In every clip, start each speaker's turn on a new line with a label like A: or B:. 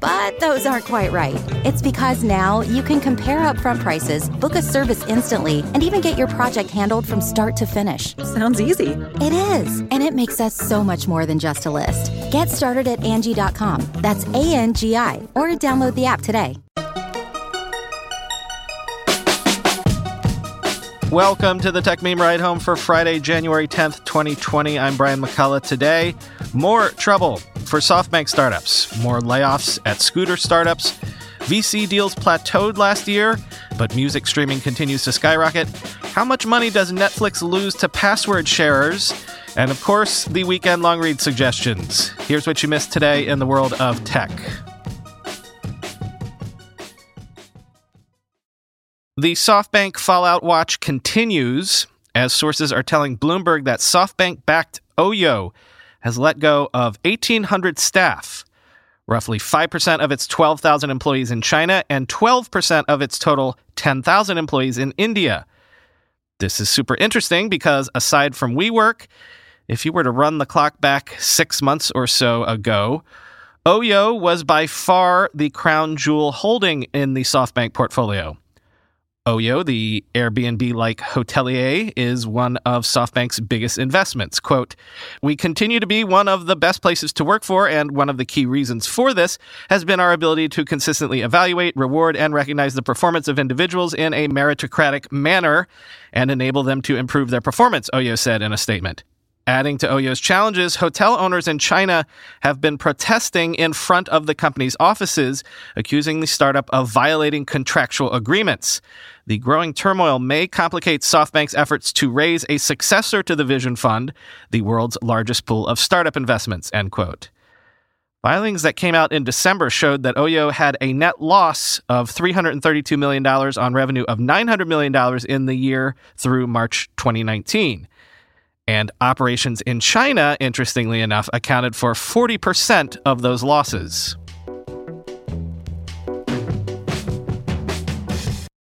A: But those aren't quite right. It's because now you can compare upfront prices, book a service instantly, and even get your project handled from start to finish.
B: Sounds easy.
A: It is, and it makes us so much more than just a list. Get started at Angie.com. That's A N G I, or download the app today.
C: Welcome to the Techmeme Ride Home for Friday, January 10th, 2020. I'm Brian McCullough. Today, more trouble for SoftBank startups, more layoffs at scooter startups. VC deals plateaued last year, but music streaming continues to skyrocket. How much money does Netflix lose to password sharers? And of course, the weekend long read suggestions. Here's what you missed today in the world of tech. The SoftBank Fallout Watch continues as sources are telling Bloomberg that SoftBank backed Oyo has let go of 1,800 staff, roughly 5% of its 12,000 employees in China and 12% of its total 10,000 employees in India. This is super interesting because aside from WeWork, if you were to run the clock back six months or so ago, Oyo was by far the crown jewel holding in the SoftBank portfolio. Oyo, the Airbnb like hotelier, is one of SoftBank's biggest investments. Quote, We continue to be one of the best places to work for, and one of the key reasons for this has been our ability to consistently evaluate, reward, and recognize the performance of individuals in a meritocratic manner and enable them to improve their performance, Oyo said in a statement. Adding to Oyo's challenges, hotel owners in China have been protesting in front of the company's offices, accusing the startup of violating contractual agreements. The growing turmoil may complicate SoftBank's efforts to raise a successor to the Vision Fund, the world's largest pool of startup investments, end quote. Filings that came out in December showed that Oyo had a net loss of $332 million on revenue of $900 million in the year through March 2019. And operations in China, interestingly enough, accounted for 40% of those losses.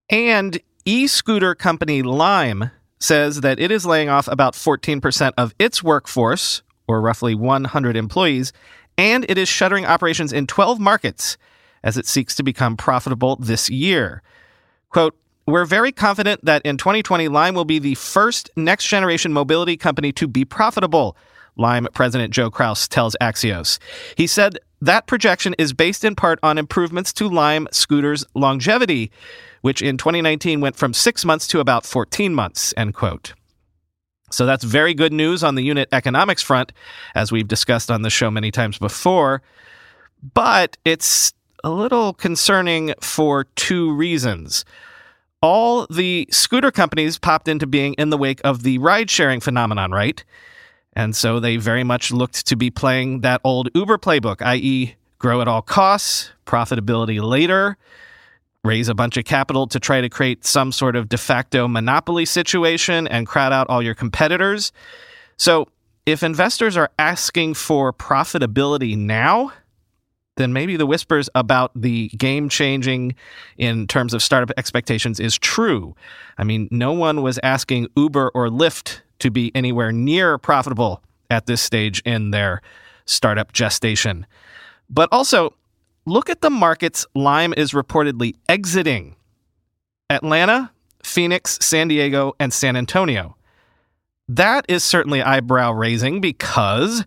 C: And e scooter company Lime says that it is laying off about 14% of its workforce, or roughly 100 employees, and it is shuttering operations in 12 markets as it seeks to become profitable this year. Quote, we're very confident that in 2020, Lime will be the first next generation mobility company to be profitable, Lime President Joe Kraus tells Axios. He said that projection is based in part on improvements to Lime scooters' longevity, which in 2019 went from six months to about 14 months, end quote. So that's very good news on the unit economics front, as we've discussed on the show many times before. But it's a little concerning for two reasons all the scooter companies popped into being in the wake of the ride sharing phenomenon, right? And so they very much looked to be playing that old Uber playbook, i.e., grow at all costs, profitability later, raise a bunch of capital to try to create some sort of de facto monopoly situation and crowd out all your competitors. So if investors are asking for profitability now, then maybe the whispers about the game changing in terms of startup expectations is true. I mean, no one was asking Uber or Lyft to be anywhere near profitable at this stage in their startup gestation. But also, look at the markets Lime is reportedly exiting Atlanta, Phoenix, San Diego, and San Antonio. That is certainly eyebrow raising because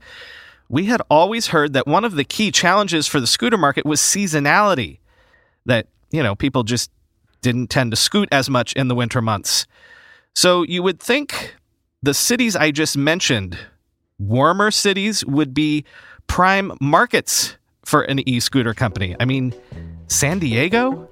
C: we had always heard that one of the key challenges for the scooter market was seasonality. That, you know, people just didn't tend to scoot as much in the winter months. So you would think the cities I just mentioned, warmer cities, would be prime markets for an e scooter company. I mean, San Diego?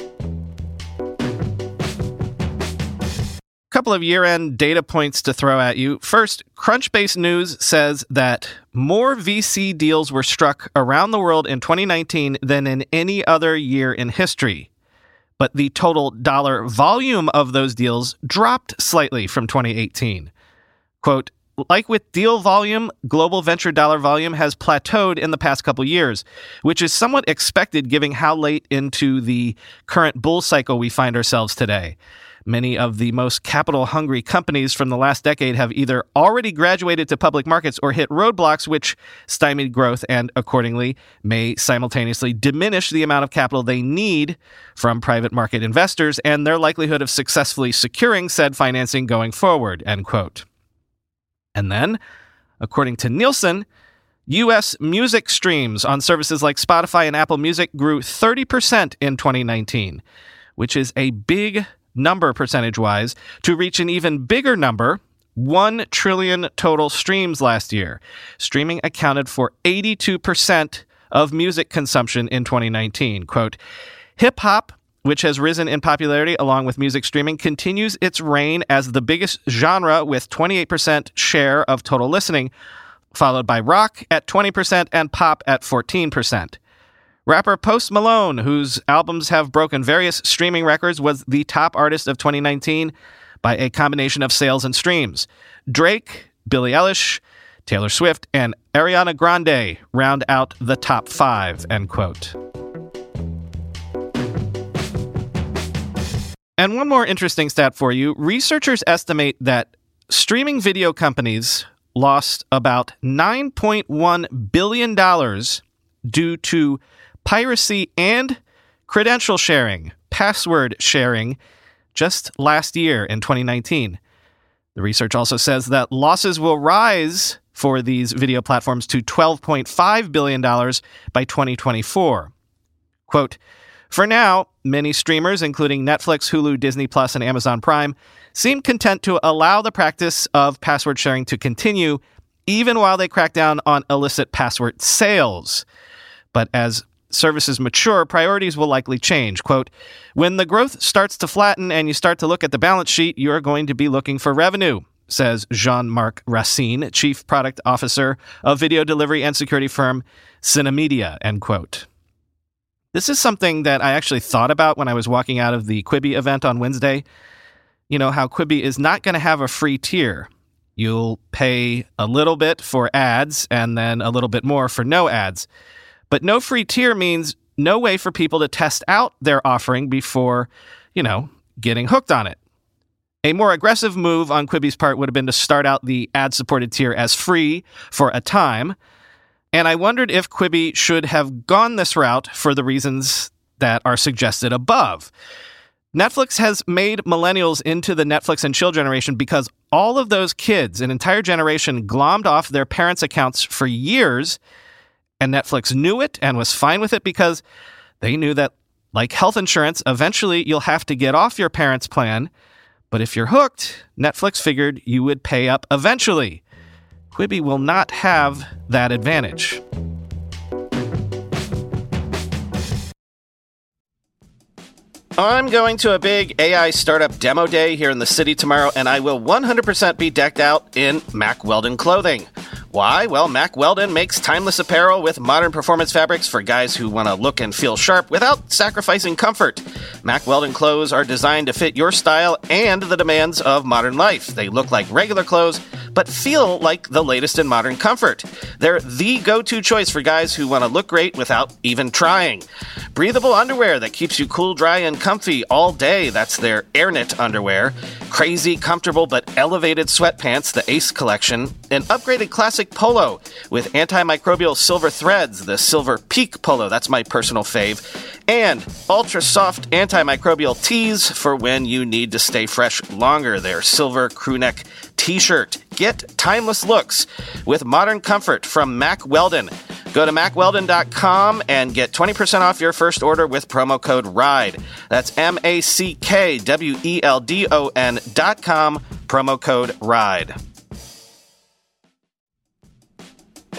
C: Couple of year end data points to throw at you. First, Crunchbase News says that more VC deals were struck around the world in 2019 than in any other year in history. But the total dollar volume of those deals dropped slightly from 2018. Quote, like with deal volume, global venture dollar volume has plateaued in the past couple years, which is somewhat expected given how late into the current bull cycle we find ourselves today. Many of the most capital hungry companies from the last decade have either already graduated to public markets or hit roadblocks which stymied growth and accordingly may simultaneously diminish the amount of capital they need from private market investors and their likelihood of successfully securing said financing going forward, end quote. And then, according to Nielsen, US music streams on services like Spotify and Apple Music grew 30% in 2019, which is a big number percentage wise to reach an even bigger number 1 trillion total streams last year. Streaming accounted for 82% of music consumption in 2019. Quote, hip hop, which has risen in popularity along with music streaming, continues its reign as the biggest genre with 28% share of total listening, followed by rock at 20% and pop at 14%. Rapper Post Malone, whose albums have broken various streaming records, was the top artist of 2019 by a combination of sales and streams. Drake, Billie Eilish, Taylor Swift, and Ariana Grande round out the top five, end quote. And one more interesting stat for you researchers estimate that streaming video companies lost about $9.1 billion due to piracy and credential sharing, password sharing, just last year in 2019. The research also says that losses will rise for these video platforms to $12.5 billion by 2024. Quote, for now, many streamers, including Netflix, Hulu, Disney Plus, and Amazon Prime, seem content to allow the practice of password sharing to continue, even while they crack down on illicit password sales. But as services mature, priorities will likely change. Quote, when the growth starts to flatten and you start to look at the balance sheet, you are going to be looking for revenue, says Jean Marc Racine, Chief Product Officer of video delivery and security firm Synamedia, end quote. This is something that I actually thought about when I was walking out of the Quibi event on Wednesday. You know, how Quibi is not going to have a free tier. You'll pay a little bit for ads and then a little bit more for no ads. But no free tier means no way for people to test out their offering before, you know, getting hooked on it. A more aggressive move on Quibi's part would have been to start out the ad supported tier as free for a time. And I wondered if Quibi should have gone this route for the reasons that are suggested above. Netflix has made millennials into the Netflix and chill generation because all of those kids, an entire generation, glommed off their parents' accounts for years and Netflix knew it and was fine with it because they knew that, like health insurance, eventually you'll have to get off your parents' plan. But if you're hooked, Netflix figured you would pay up eventually. Quibi will not have that advantage. I'm going to a big AI startup demo day here in the city tomorrow, and I will 100% be decked out in Mack Weldon clothing. Why? Well, Mack Weldon makes timeless apparel with modern performance fabrics for guys who want to look and feel sharp without sacrificing comfort. Mack Weldon clothes are designed to fit your style and the demands of modern life. They look like regular clothes, but feel like the latest in modern comfort. They're the go to choice for guys who want to look great without even trying. Breathable underwear that keeps you cool, dry, and comfy all day. That's their AirKnit underwear. Crazy, comfortable, but elevated sweatpants, the Ace collection. An upgraded classic polo with antimicrobial silver threads, the Silver Peak polo. That's my personal fave. And ultra soft antimicrobial tees for when you need to stay fresh longer. Their silver crewneck t shirt. Get timeless looks with modern comfort from Mack Weldon. Go to mackweldon.com and get 20% off your first order with promo code RIDE. That's M A C K W E L D O N.com, promo code RIDE.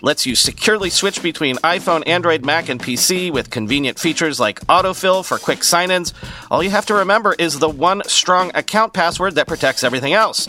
C: lets you securely switch between iPhone, Android, Mac, and PC with convenient features like autofill for quick sign ins. All you have to remember is the one strong account password that protects everything else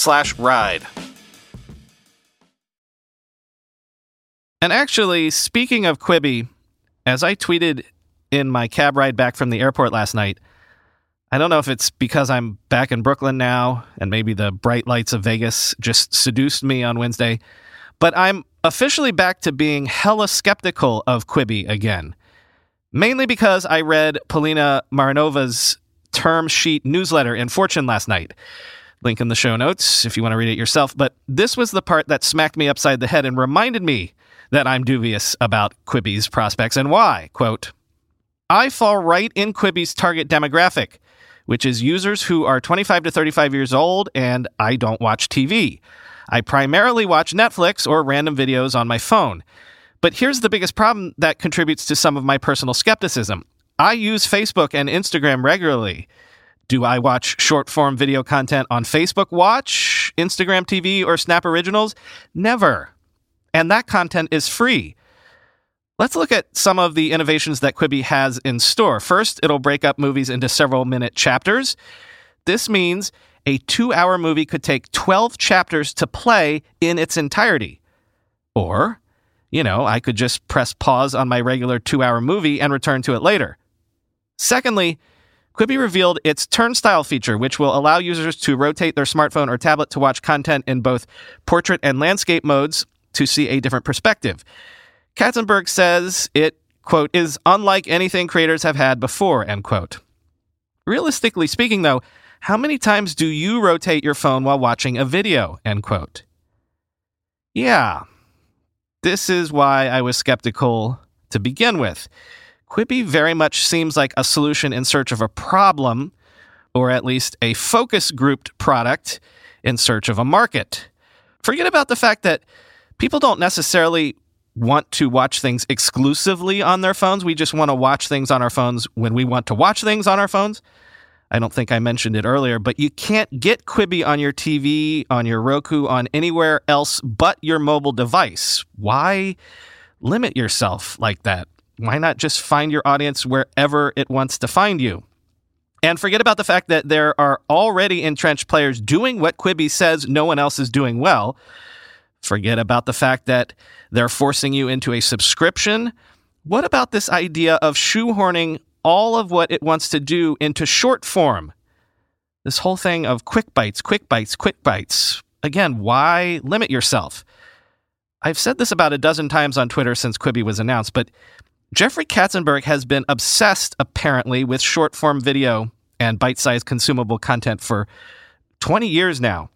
C: slash ride. And actually, speaking of Quibi, as I tweeted in my cab ride back from the airport last night, I don't know if it's because I'm back in Brooklyn now and maybe the bright lights of Vegas just seduced me on Wednesday, but I'm officially back to being hella skeptical of Quibi again. Mainly because I read Polina Marinova's term sheet newsletter in Fortune last night. Link in the show notes if you want to read it yourself. But this was the part that smacked me upside the head and reminded me that I'm dubious about Quibi's prospects and why. Quote, I fall right in Quibi's target demographic, which is users who are 25 to 35 years old and I don't watch TV. I primarily watch Netflix or random videos on my phone. But here's the biggest problem that contributes to some of my personal skepticism. I use Facebook and Instagram regularly. Do I watch short form video content on Facebook Watch, Instagram TV, or Snap Originals? Never. And that content is free. Let's look at some of the innovations that Quibi has in store. First, it'll break up movies into several minute chapters. This means a two hour movie could take 12 chapters to play in its entirety. Or, you know, I could just press pause on my regular two hour movie and return to it later. Secondly, Quibi revealed its turnstile feature, which will allow users to rotate their smartphone or tablet to watch content in both portrait and landscape modes to see a different perspective. Katzenberg says it, quote, is unlike anything creators have had before, end quote. Realistically speaking, though, how many times do you rotate your phone while watching a video, end quote? Yeah, this is why I was skeptical to begin with. Quibi very much seems like a solution in search of a problem, or at least a focus grouped product in search of a market. Forget about the fact that people don't necessarily want to watch things exclusively on their phones. We just want to watch things on our phones when we want to watch things on our phones. I don't think I mentioned it earlier, but you can't get Quibi on your TV, on your Roku, on anywhere else but your mobile device. Why limit yourself like that? Why not just find your audience wherever it wants to find you? And forget about the fact that there are already entrenched players doing what Quibi says no one else is doing well. Forget about the fact that they're forcing you into a subscription. What about this idea of shoehorning all of what it wants to do into short form? This whole thing of quick bites, quick bites, quick bites. Again, why limit yourself? I've said this about a dozen times on Twitter since Quibi was announced, but Jeffrey Katzenberg has been obsessed, apparently, with short form video and bite sized consumable content for 20 years now.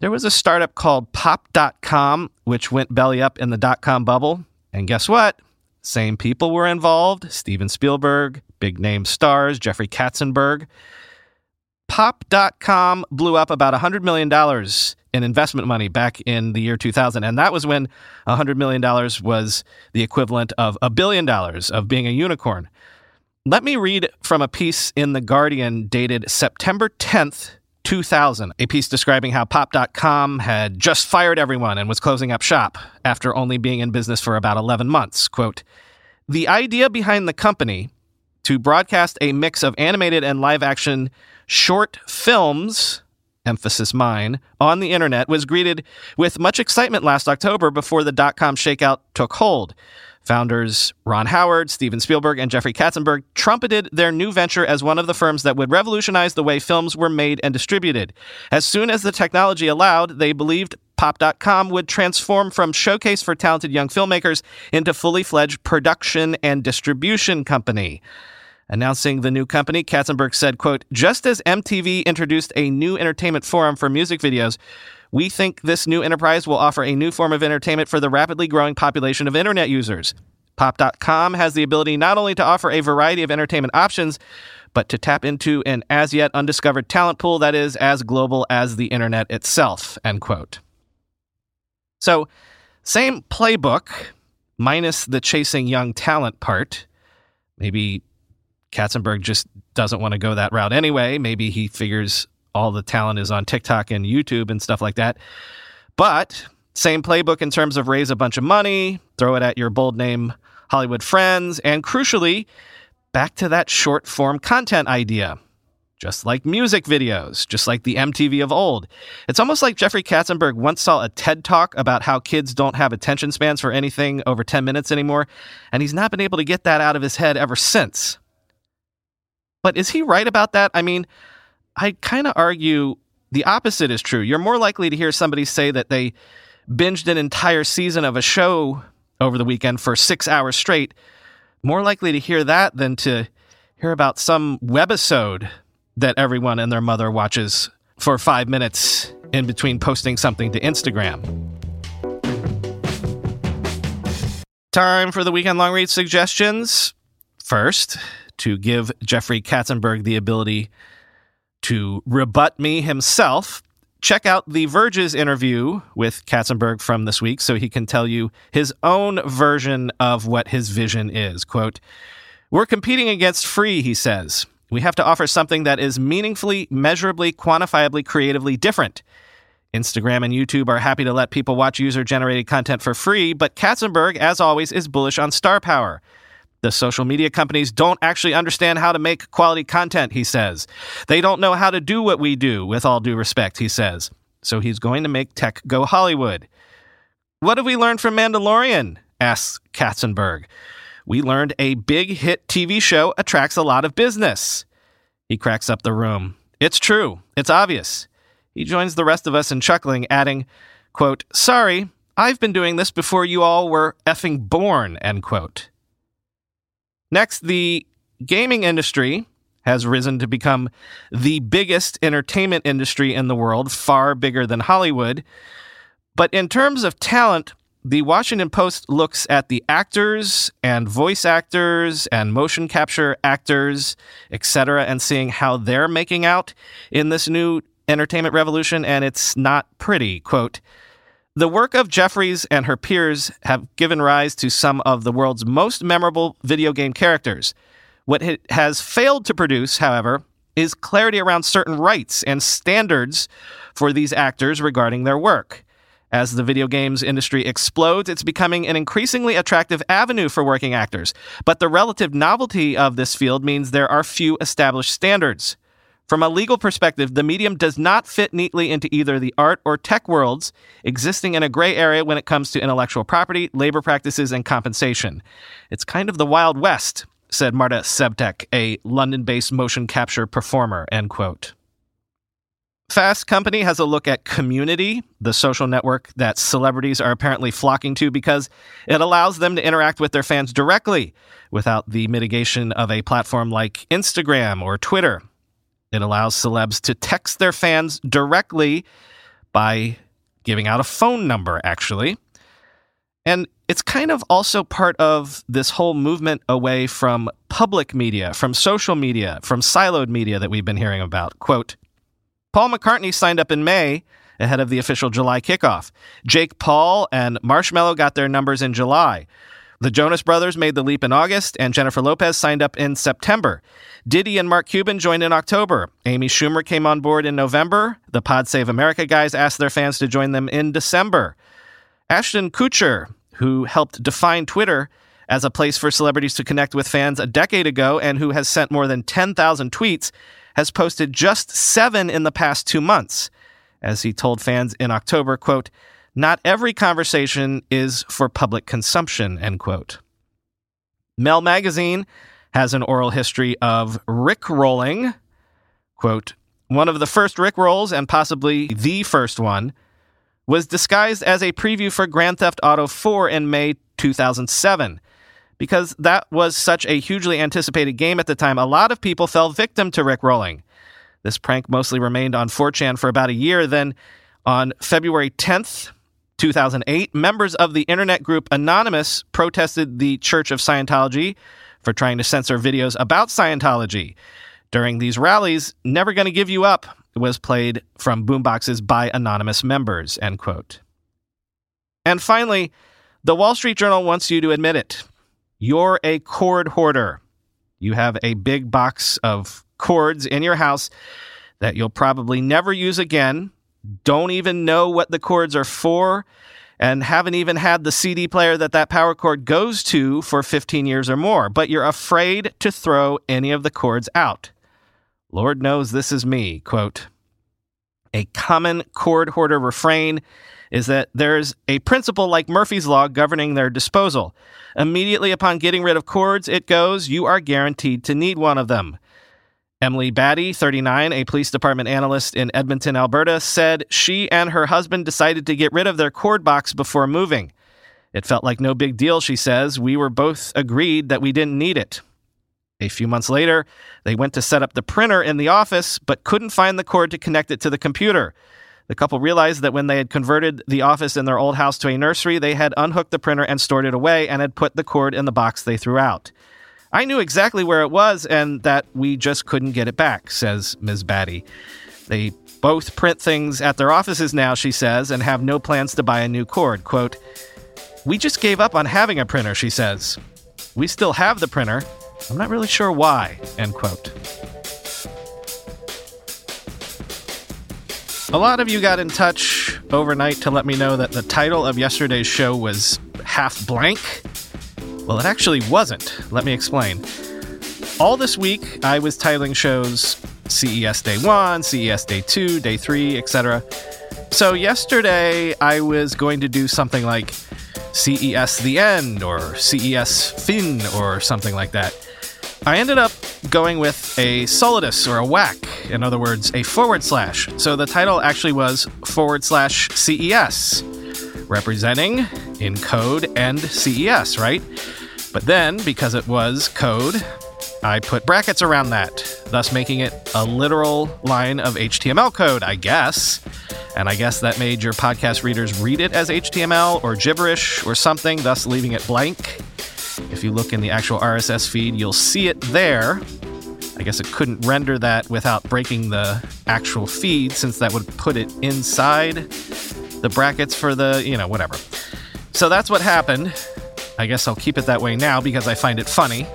C: There was a startup called Pop.com, which went belly up in the dot com bubble. And guess what? Same people were involved Steven Spielberg, big name stars, Jeffrey Katzenberg. Pop.com blew up about $100 million in investment money back in the year 2000. And that was when $100 million was the equivalent of a billion dollars of being a unicorn. Let me read from a piece in The Guardian dated September 10th, 2000, a piece describing how Pop.com had just fired everyone and was closing up shop after only being in business for about 11 months. Quote, the idea behind the company to broadcast a mix of animated and live action short films, emphasis mine, on the internet was greeted with much excitement last October before the dot com shakeout took hold. Founders Ron Howard, Steven Spielberg, and Jeffrey Katzenberg trumpeted their new venture as one of the firms that would revolutionize the way films were made and distributed. As soon as the technology allowed, they believed Pop.com would transform from showcase for talented young filmmakers into fully fledged production and distribution company. Announcing the new company, Katzenberg said, quote, just as MTV introduced a new entertainment forum for music videos, we think this new enterprise will offer a new form of entertainment for the rapidly growing population of internet users. Pop.com has the ability not only to offer a variety of entertainment options, but to tap into an as yet undiscovered talent pool that is as global as the internet itself, end quote. So, same playbook, minus the chasing young talent part. Maybe Katzenberg just doesn't want to go that route anyway. Maybe he figures all the talent is on TikTok and YouTube and stuff like that. But same playbook in terms of raise a bunch of money, throw it at your bold name Hollywood friends, and crucially, back to that short form content idea. Just like music videos, just like the MTV of old. It's almost like Jeffrey Katzenberg once saw a TED talk about how kids don't have attention spans for anything over 10 minutes anymore, and he's not been able to get that out of his head ever since. But is he right about that? I mean, I kind of argue the opposite is true. You're more likely to hear somebody say that they binged an entire season of a show over the weekend for six hours straight. More likely to hear that than to hear about some webisode that everyone and their mother watches for five minutes in between posting something to Instagram. Time for the weekend long read suggestions. First, to give Jeffrey Katzenberg the ability to rebut me himself, check out The Verge's interview with Katzenberg from this week so he can tell you his own version of what his vision is. Quote, We're competing against free, he says. We have to offer something that is meaningfully, measurably, quantifiably, creatively different. Instagram and YouTube are happy to let people watch user generated content for free, but Katzenberg, as always, is bullish on star power. The social media companies don't actually understand how to make quality content, he says. They don't know how to do what we do, with all due respect, he says. So he's going to make tech go Hollywood. What have we learned from Mandalorian? asks Katzenberg. We learned a big hit TV show attracts a lot of business. He cracks up the room. It's true. It's obvious. He joins the rest of us in chuckling, adding, quote, Sorry, I've been doing this before you all were effing born, end quote. Next, the gaming industry has risen to become the biggest entertainment industry in the world, far bigger than Hollywood. But in terms of talent, the Washington Post looks at the actors and voice actors and motion capture actors, etc., and seeing how they're making out in this new entertainment revolution, and it's not pretty. Quote, the work of Jeffries and her peers have given rise to some of the world's most memorable video game characters. What it has failed to produce, however, is clarity around certain rights and standards for these actors regarding their work. As the video games industry explodes, it's becoming an increasingly attractive avenue for working actors. But the relative novelty of this field means there are few established standards. From a legal perspective, the medium does not fit neatly into either the art or tech worlds, existing in a gray area when it comes to intellectual property, labor practices, and compensation. It's kind of the Wild West, said Marta Sebtek, a London based motion capture performer. End quote. Fast Company has a look at Community, the social network that celebrities are apparently flocking to because it allows them to interact with their fans directly without the mitigation of a platform like Instagram or Twitter. It allows celebs to text their fans directly by giving out a phone number, actually. And it's kind of also part of this whole movement away from public media, from social media, from siloed media that we've been hearing about. Quote Paul McCartney signed up in May ahead of the official July kickoff. Jake Paul and Marshmello got their numbers in July. The Jonas Brothers made the leap in August, and Jennifer Lopez signed up in September. Diddy and Mark Cuban joined in October. Amy Schumer came on board in November. The Pod Save America guys asked their fans to join them in December. Ashton Kutcher, who helped define Twitter as a place for celebrities to connect with fans a decade ago and who has sent more than 10,000 tweets, has posted just seven in the past two months. As he told fans in October, quote, not every conversation is for public consumption, end quote. Mel Magazine has an oral history of Rickrolling. Quote, one of the first Rickrolls, and possibly the first one, was disguised as a preview for Grand Theft Auto 4 in May 2007. Because that was such a hugely anticipated game at the time, a lot of people fell victim to Rick rolling. This prank mostly remained on 4chan for about a year. Then, on February 10th, 2008, members of the internet group Anonymous protested the Church of Scientology for trying to censor videos about Scientology. During these rallies, Never Gonna Give You Up was played from boomboxes by anonymous members, end quote. And finally, the Wall Street Journal wants you to admit it. You're a cord hoarder. You have a big box of cords in your house that you'll probably never use again, don't even know what the cords are for, and haven't even had the CD player that that power cord goes to for 15 years or more, but you're afraid to throw any of the cords out. Lord knows this is me. Quote A common cord hoarder refrain is that there's a principle like Murphy's Law governing their disposal. Immediately upon getting rid of cords, it goes, you are guaranteed to need one of them. Emily Batty, 39, a police department analyst in Edmonton, Alberta, said she and her husband decided to get rid of their cord box before moving. It felt like no big deal, she says. We were both agreed that we didn't need it. A few months later, they went to set up the printer in the office, but couldn't find the cord to connect it to the computer. The couple realized that when they had converted the office in their old house to a nursery, they had unhooked the printer and stored it away and had put the cord in the box they threw out. I knew exactly where it was and that we just couldn't get it back, says Ms. Batty. They both print things at their offices now, she says, and have no plans to buy a new cord. Quote, We just gave up on having a printer, she says. We still have the printer. I'm not really sure why, end quote. A lot of you got in touch overnight to let me know that the title of yesterday's show was half blank. Well, it actually wasn't. Let me explain. All this week, I was titling shows CES Day 1, CES Day 2, Day 3, etc. So yesterday, I was going to do something like CES The End or CES Fin or something like that. I ended up going with a solidus or a whack, in other words, a forward slash. So the title actually was forward slash CES, representing in code and CES, right? But then, because it was code, I put brackets around that, thus making it a literal line of HTML code, I guess. And I guess that made your podcast readers read it as HTML or gibberish or something, thus leaving it blank. If you look in the actual RSS feed, you'll see it there. I guess it couldn't render that without breaking the actual feed, since that would put it inside the brackets for the, you know, whatever. So that's what happened. I guess I'll keep it that way now because I find it funny.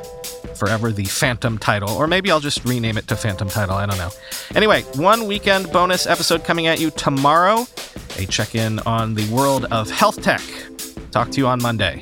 C: Forever the Phantom title, or maybe I'll just rename it to Phantom title. I don't know. Anyway, one weekend bonus episode coming at you tomorrow. A check in on the world of health tech. Talk to you on Monday.